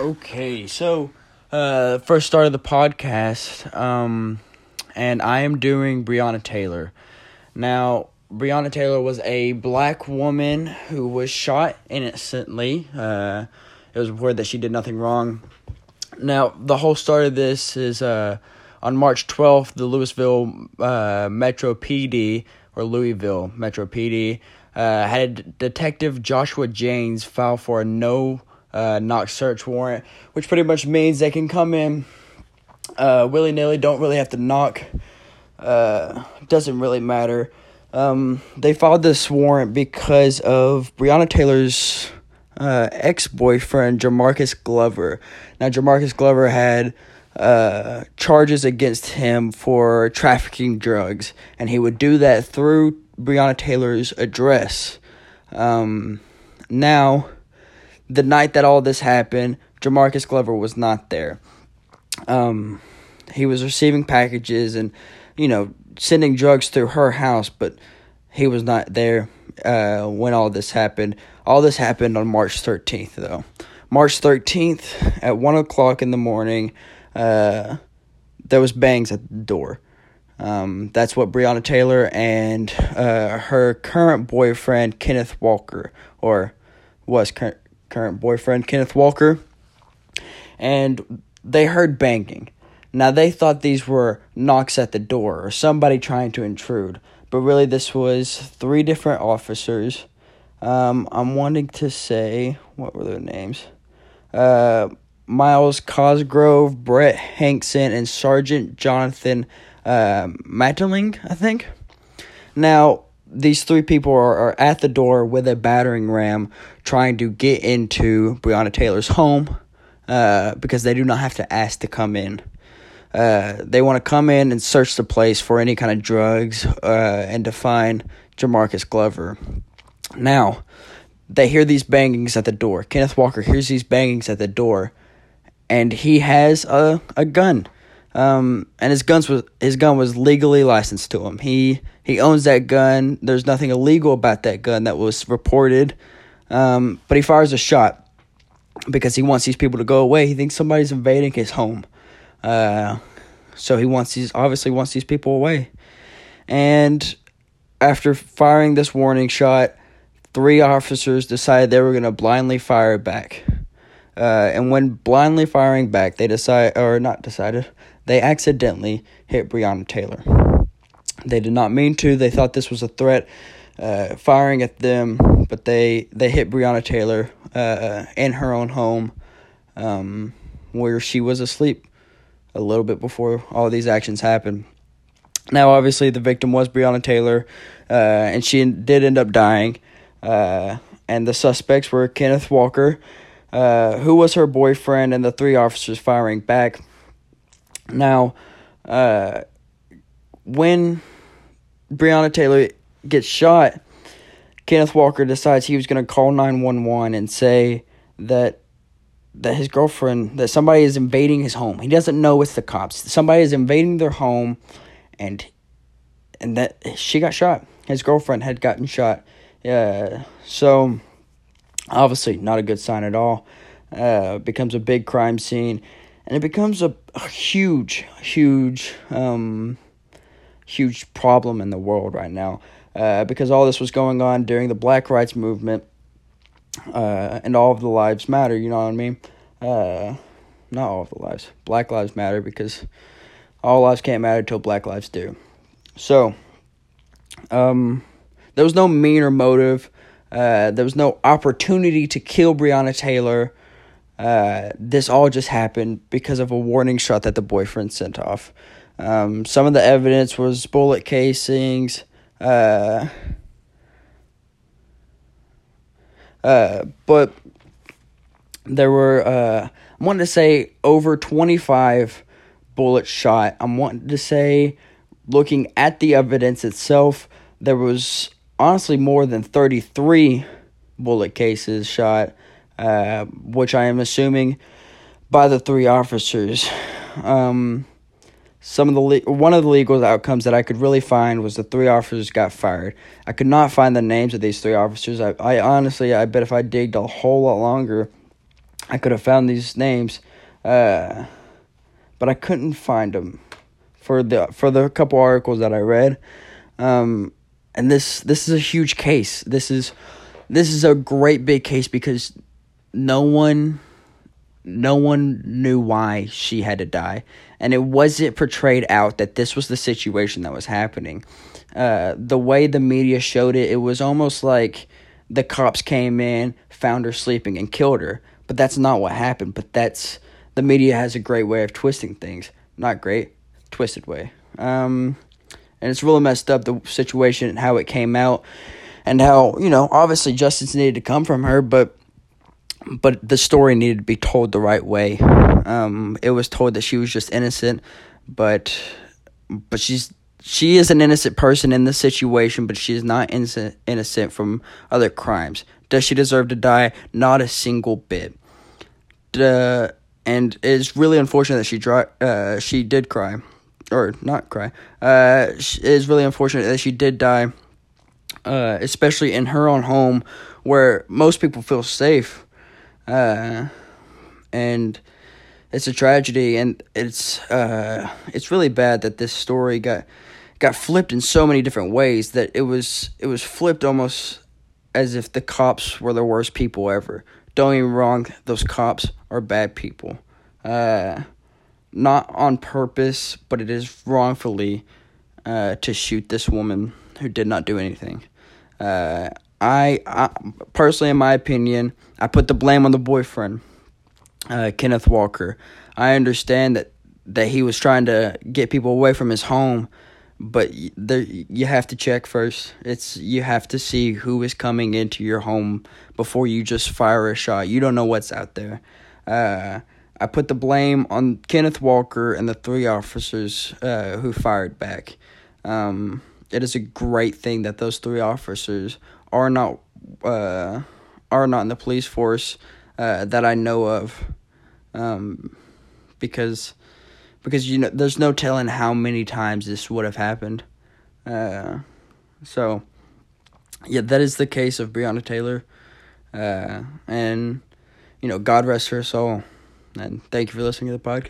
Okay, so uh, first start of the podcast, um, and I am doing Breonna Taylor. Now, Breonna Taylor was a black woman who was shot innocently. Uh, it was reported that she did nothing wrong. Now, the whole start of this is uh, on March 12th, the Louisville uh, Metro PD, or Louisville Metro PD, uh, had Detective Joshua Jaynes file for a no uh, knock search warrant, which pretty much means they can come in uh, willy nilly, don't really have to knock. Uh, doesn't really matter. Um, they filed this warrant because of Breonna Taylor's uh, ex boyfriend, Jamarcus Glover. Now, Jamarcus Glover had uh, charges against him for trafficking drugs, and he would do that through Breonna Taylor's address. Um, now, the night that all this happened, Jamarcus Glover was not there. Um, he was receiving packages and, you know, sending drugs through her house, but he was not there uh, when all this happened. All this happened on March 13th, though. March 13th at 1 o'clock in the morning, uh, there was bangs at the door. Um, that's what Breonna Taylor and uh, her current boyfriend, Kenneth Walker, or was current current boyfriend, Kenneth Walker, and they heard banging. Now, they thought these were knocks at the door or somebody trying to intrude, but really, this was three different officers. Um, I'm wanting to say, what were their names? Uh, Myles Cosgrove, Brett Hankson, and Sergeant Jonathan uh, Mattingly, I think. Now, these three people are, are at the door with a battering ram trying to get into Breonna Taylor's home uh, because they do not have to ask to come in. Uh, they want to come in and search the place for any kind of drugs uh, and to find Jamarcus Glover. Now, they hear these bangings at the door. Kenneth Walker hears these bangings at the door, and he has a, a gun. Um, and his guns was his gun was legally licensed to him. He he owns that gun. There's nothing illegal about that gun that was reported. Um, but he fires a shot because he wants these people to go away. He thinks somebody's invading his home. Uh, so he wants these obviously wants these people away. And after firing this warning shot, three officers decided they were going to blindly fire back. Uh, and when blindly firing back, they decide or not decided, they accidentally hit Breonna Taylor. They did not mean to. They thought this was a threat, uh, firing at them, but they they hit Breonna Taylor uh, in her own home, um, where she was asleep a little bit before all these actions happened. Now, obviously, the victim was Breonna Taylor, uh, and she did end up dying. Uh, and the suspects were Kenneth Walker, uh, who was her boyfriend, and the three officers firing back. Now, uh, when Breonna Taylor gets shot, Kenneth Walker decides he was going to call 911 and say that that his girlfriend that somebody is invading his home. He doesn't know it's the cops. Somebody is invading their home and and that she got shot. His girlfriend had gotten shot. Yeah. So obviously not a good sign at all. Uh, becomes a big crime scene and it becomes a, a huge huge um huge problem in the world right now uh, because all this was going on during the Black Rights Movement uh, and all of the lives matter. You know what I mean? Uh, not all of the lives. Black lives matter because all lives can't matter until Black lives do. So, um, there was no meaner motive. Uh, there was no opportunity to kill Breonna Taylor. Uh, this all just happened because of a warning shot that the boyfriend sent off. Um, some of the evidence was bullet casings. Uh, uh, but there were, uh, I wanted to say over 25 bullets shot. I'm wanting to say, looking at the evidence itself, there was honestly more than 33 bullet cases shot, uh, which I am assuming by the three officers. Um, some of the le- one of the legal outcomes that I could really find was the three officers got fired. I could not find the names of these three officers. I, I honestly, I bet if I digged a whole lot longer, I could have found these names, uh, but I couldn't find them for the for the couple articles that I read. Um, and this this is a huge case. This is this is a great big case because no one no one knew why she had to die. And it wasn't portrayed out that this was the situation that was happening. Uh, the way the media showed it it was almost like the cops came in found her sleeping and killed her. But that's not what happened. But that's the media has a great way of twisting things. Not great twisted way. Um, and it's really messed up the situation and how it came out and how you know obviously justice needed to come from her but but the story needed to be told the right way. Um, it was told that she was just innocent, but but she's she is an innocent person in this situation, but she is not innocent innocent from other crimes. Does she deserve to die? Not a single bit. The and it's really unfortunate that she dry, uh, she did cry, or not cry. Uh, it is really unfortunate that she did die, uh, especially in her own home, where most people feel safe uh, and it's a tragedy, and it's uh, it's really bad that this story got got flipped in so many different ways that it was it was flipped almost as if the cops were the worst people ever. Don't get me wrong; those cops are bad people, uh, not on purpose, but it is wrongfully uh, to shoot this woman who did not do anything. Uh, I, I personally, in my opinion, I put the blame on the boyfriend, uh, Kenneth Walker. I understand that that he was trying to get people away from his home, but there you have to check first. It's you have to see who is coming into your home before you just fire a shot. You don't know what's out there. Uh, I put the blame on Kenneth Walker and the three officers uh, who fired back. Um, it is a great thing that those three officers are not uh, are not in the police force uh, that I know of, um, because because you know there's no telling how many times this would have happened. Uh, so yeah, that is the case of Breonna Taylor, uh, and you know God rest her soul. And thank you for listening to the podcast.